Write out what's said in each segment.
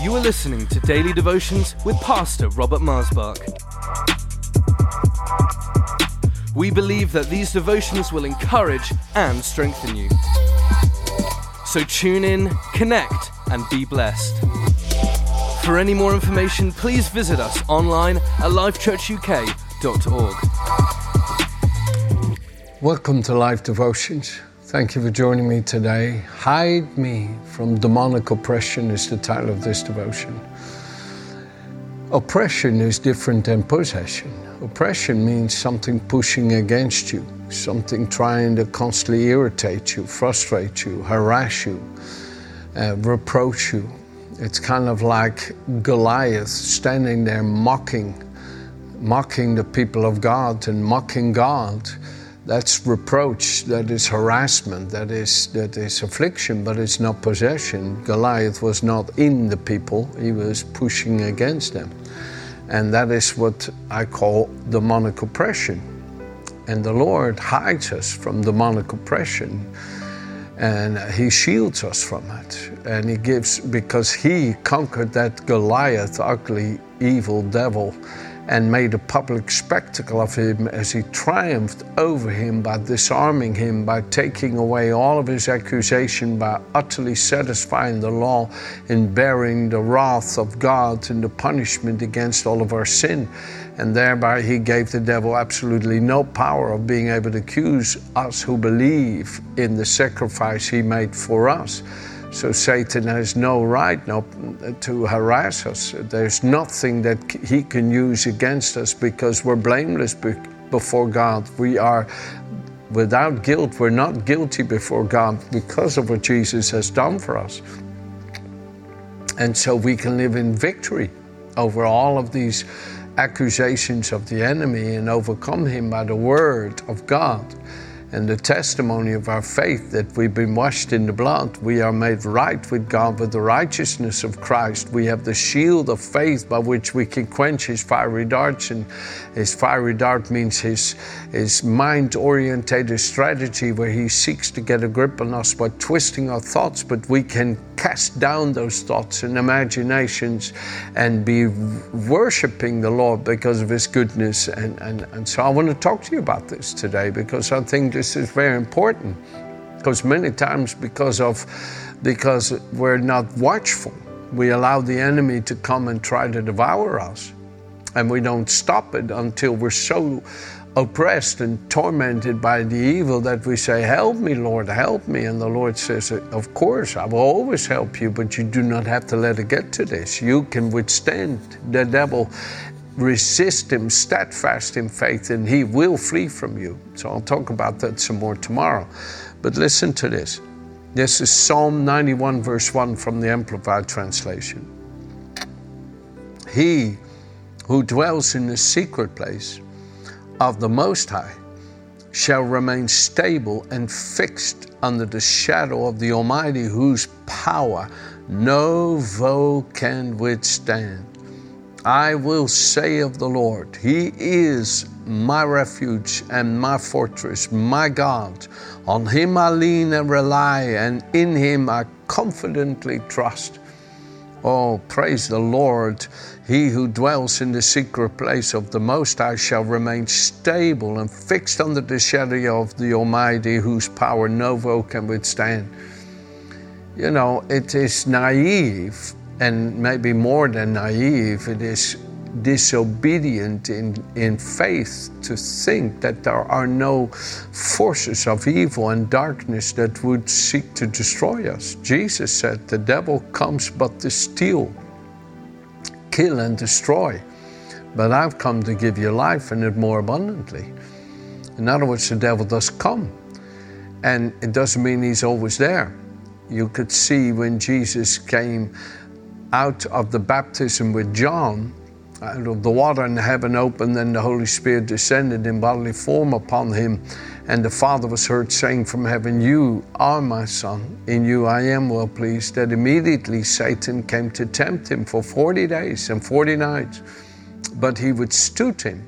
You are listening to Daily Devotions with Pastor Robert Maasbach. We believe that these devotions will encourage and strengthen you. So tune in, connect, and be blessed. For any more information, please visit us online at lifechurchuk.org. Welcome to Live Devotions. Thank you for joining me today. Hide me from demonic oppression is the title of this devotion. Oppression is different than possession. Oppression means something pushing against you, something trying to constantly irritate you, frustrate you, harass you, uh, reproach you. It's kind of like Goliath standing there mocking, mocking the people of God and mocking God that's reproach, that is harassment, that is, that is affliction, but it's not possession. Goliath was not in the people, he was pushing against them. And that is what I call demonic oppression. And the Lord hides us from demonic oppression and he shields us from it. And he gives, because he conquered that Goliath, ugly, evil devil and made a public spectacle of him as he triumphed over him by disarming him, by taking away all of his accusation, by utterly satisfying the law in bearing the wrath of God and the punishment against all of our sin. And thereby he gave the devil absolutely no power of being able to accuse us who believe in the sacrifice he made for us. So Satan has no right no, to harass us. There's nothing that he can use against us because we're blameless before God. We are without guilt. We're not guilty before God because of what Jesus has done for us. And so we can live in victory over all of these accusations of the enemy and overcome him by the word of God and the testimony of our faith that we've been washed in the blood. We are made right with God with the righteousness of Christ. We have the shield of faith by which we can quench his fiery darts. And his fiery dart means his, his mind orientated strategy where he seeks to get a grip on us by twisting our thoughts, but we can cast down those thoughts and imaginations and be worshiping the Lord because of his goodness. And, and, and so I want to talk to you about this today because I think this is very important because many times because of because we're not watchful. We allow the enemy to come and try to devour us and we don't stop it until we're so oppressed and tormented by the evil that we say help me lord help me. And the lord says of course i will always help you but you do not have to let it get to this. You can withstand the devil resist him steadfast in faith, and he will flee from you. So I'll talk about that some more tomorrow. But listen to this. This is Psalm 91, verse 1 from the Amplified Translation. He who dwells in the secret place of the Most High shall remain stable and fixed under the shadow of the Almighty, whose power no foe can withstand. I will say of the Lord, He is my refuge and my fortress, my God. On Him I lean and rely, and in Him I confidently trust. Oh, praise the Lord. He who dwells in the secret place of the Most High shall remain stable and fixed under the shadow of the Almighty, whose power no foe can withstand. You know, it is naive and maybe more than naive, it is disobedient in, in faith to think that there are no forces of evil and darkness that would seek to destroy us. Jesus said, The devil comes but to steal, kill, and destroy. But I've come to give you life and it more abundantly. In other words, the devil does come. And it doesn't mean he's always there. You could see when Jesus came out of the baptism with John, out of the water and heaven opened, and the Holy Spirit descended in bodily form upon him. And the Father was heard saying from heaven, You are my Son, in you I am well pleased. That immediately Satan came to tempt him for 40 days and 40 nights. But he withstood him.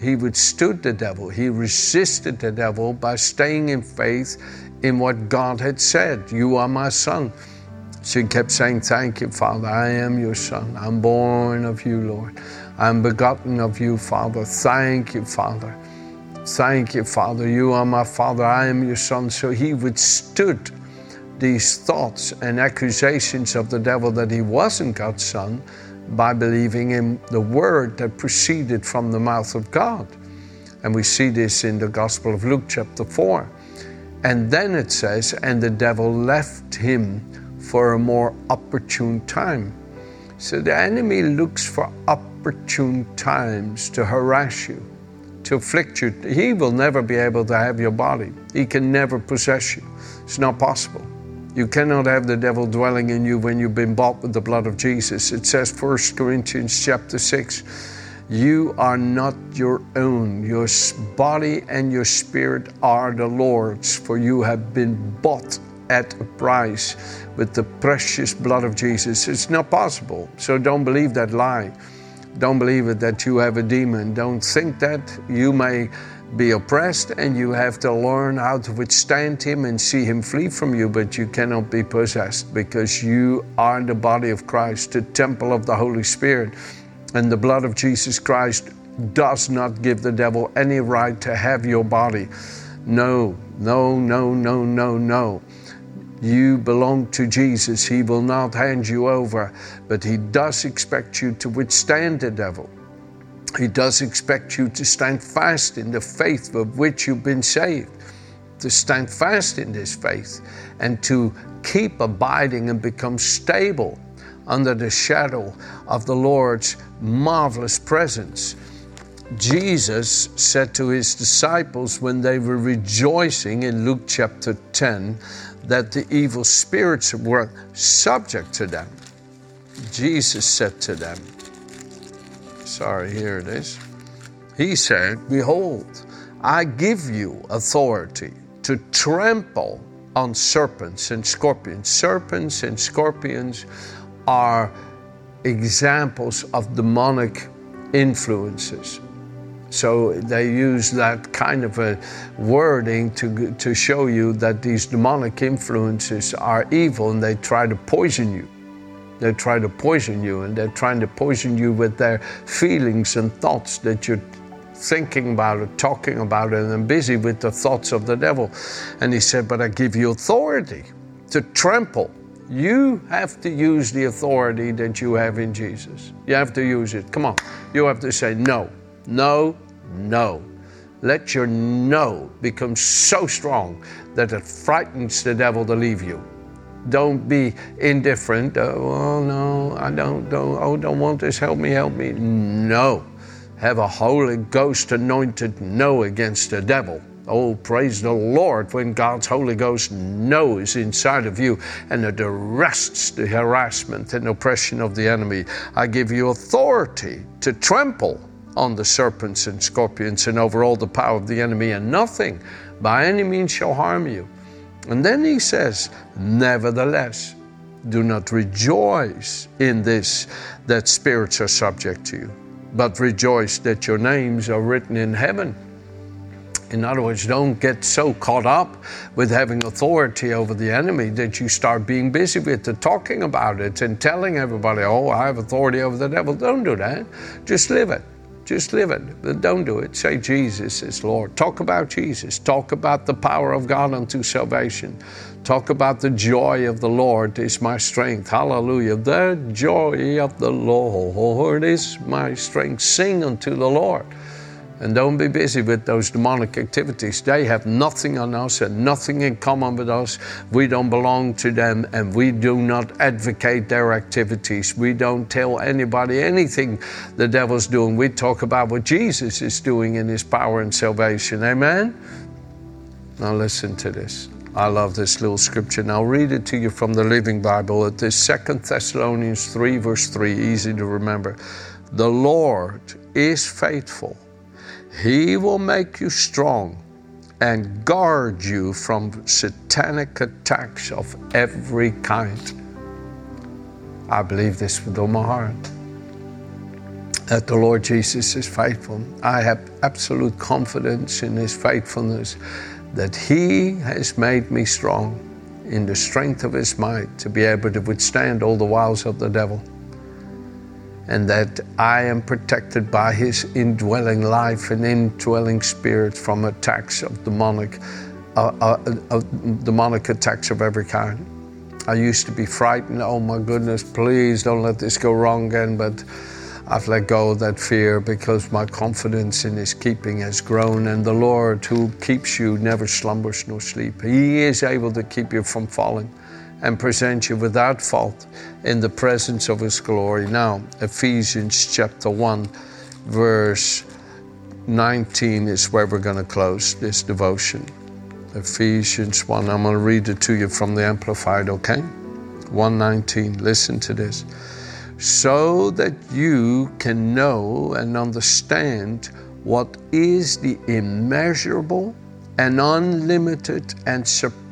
He withstood the devil. He resisted the devil by staying in faith in what God had said You are my Son. She kept saying, Thank you, Father. I am your son. I'm born of you, Lord. I'm begotten of you, Father. Thank you, Father. Thank you, Father. You are my Father. I am your son. So he withstood these thoughts and accusations of the devil that he wasn't God's son by believing in the word that proceeded from the mouth of God. And we see this in the Gospel of Luke, chapter 4. And then it says, and the devil left him for a more opportune time. So the enemy looks for opportune times to harass you, to afflict you. He will never be able to have your body, he can never possess you. It's not possible. You cannot have the devil dwelling in you when you've been bought with the blood of Jesus. It says 1 Corinthians chapter 6, you are not your own. Your body and your spirit are the Lord's, for you have been bought at a price with the precious blood of Jesus. It's not possible. So don't believe that lie. Don't believe it that you have a demon. Don't think that. You may be oppressed and you have to learn how to withstand him and see him flee from you, but you cannot be possessed because you are the body of Christ, the temple of the Holy Spirit. And the blood of Jesus Christ does not give the devil any right to have your body. No, no, no, no, no, no. You belong to Jesus. He will not hand you over, but He does expect you to withstand the devil. He does expect you to stand fast in the faith of which you've been saved, to stand fast in this faith, and to keep abiding and become stable under the shadow of the Lord's marvelous presence. Jesus said to his disciples when they were rejoicing in Luke chapter 10 that the evil spirits were subject to them. Jesus said to them, Sorry, here it is. He said, Behold, I give you authority to trample on serpents and scorpions. Serpents and scorpions are examples of demonic influences. So they use that kind of a wording to, to show you that these demonic influences are evil and they try to poison you. They try to poison you and they're trying to poison you with their feelings and thoughts that you're thinking about it, talking about it, and busy with the thoughts of the devil. And he said, But I give you authority to trample you have to use the authority that you have in Jesus. You have to use it. Come on. You have to say no, no, no. Let your no become so strong that it frightens the devil to leave you. Don't be indifferent. Oh, no, I don't, don't, oh, don't want this. Help me, help me. No. Have a Holy Ghost anointed no against the devil. Oh, praise the Lord when God's Holy Ghost knows inside of you and it arrests the harassment and oppression of the enemy. I give you authority to trample on the serpents and scorpions and over all the power of the enemy, and nothing by any means shall harm you. And then he says, Nevertheless, do not rejoice in this that spirits are subject to you, but rejoice that your names are written in heaven. In other words, don't get so caught up with having authority over the enemy that you start being busy with it, talking about it, and telling everybody, oh, I have authority over the devil. Don't do that. Just live it. Just live it. Don't do it. Say Jesus is Lord. Talk about Jesus. Talk about the power of God unto salvation. Talk about the joy of the Lord is my strength. Hallelujah. The joy of the Lord is my strength. Sing unto the Lord. And don't be busy with those demonic activities. They have nothing on us and nothing in common with us. We don't belong to them and we do not advocate their activities. We don't tell anybody anything the devil's doing. We talk about what Jesus is doing in his power and salvation. Amen? Now listen to this. I love this little scripture. Now read it to you from the Living Bible. It is Second Thessalonians 3, verse 3, easy to remember. The Lord is faithful he will make you strong and guard you from satanic attacks of every kind. I believe this with all my heart. That the Lord Jesus is faithful. I have absolute confidence in His faithfulness that He has made me strong in the strength of his might to be able to withstand all the wiles of the devil. And that I am protected by his indwelling life and indwelling spirit from attacks of demonic, uh, uh, uh, demonic attacks of every kind. I used to be frightened. Oh my goodness, please don't let this go wrong again. But I've let go of that fear because my confidence in His keeping has grown. And the Lord who keeps you never slumbers nor sleep. He is able to keep you from falling and present you without fault in the presence of His glory. Now, Ephesians chapter 1, verse 19 is where we're going to close this devotion. Ephesians 1. I'm going to read it to you from the Amplified, okay? 119. Listen to this. So that you can know and understand what is the immeasurable and unlimited and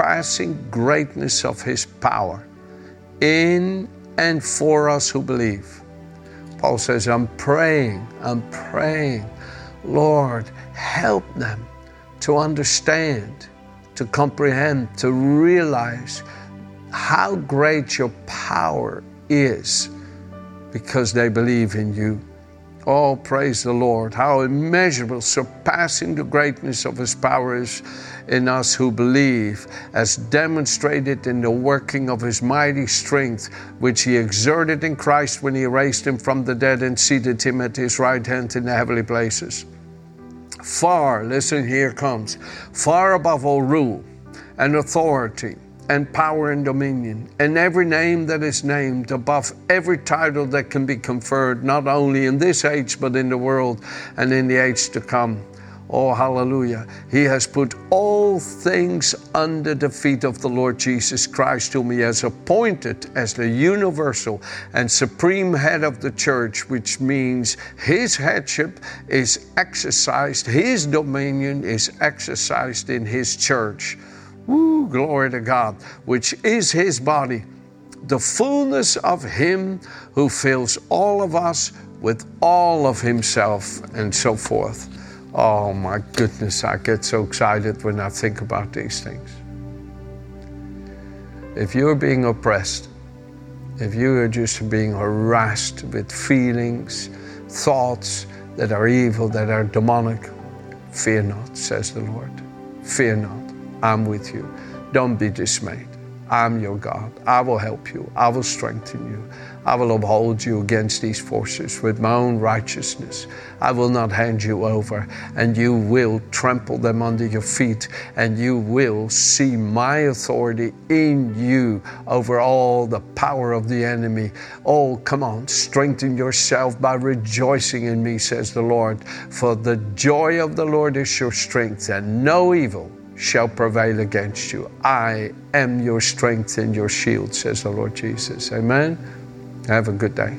surpassing greatness of His power in and for us who believe. Paul says, I'm praying, I'm praying, Lord, help them to understand to comprehend, to realize how great your power is because they believe in you. Oh, praise the Lord. How immeasurable, surpassing the greatness of His power is in us who believe, as demonstrated in the working of His mighty strength, which He exerted in Christ when He raised Him from the dead and seated Him at His right hand in the heavenly places far, listen, here comes, far above all rule and authority and power and dominion, and every name that is named, above every title that can be conferred, not only in this age, but in the world and in the age to come. Oh, hallelujah. He has put all things under the feet of the Lord Jesus Christ, whom He has appointed as the universal and supreme head of the church, which means His headship is exercised, His dominion is exercised in His church. Woo, glory to God, which is His body, the fullness of Him who fills all of us with all of Himself, and so forth. Oh my goodness, I get so excited when I think about these things. If you're being oppressed, if you are just being harassed with feelings, thoughts that are evil, that are demonic, fear not, says the Lord. Fear not. I'm with you. Don't be dismayed. I'm your God. I will help you. I will strengthen you. I will uphold you against these forces with my own righteousness. I will not hand you over, and you will trample them under your feet, and you will see my authority in you over all the power of the enemy. Oh, come on, strengthen yourself by rejoicing in me, says the Lord. For the joy of the Lord is your strength, and no evil shall prevail against you. I am your strength and your shield, says the Lord Jesus. Amen. Have a good day.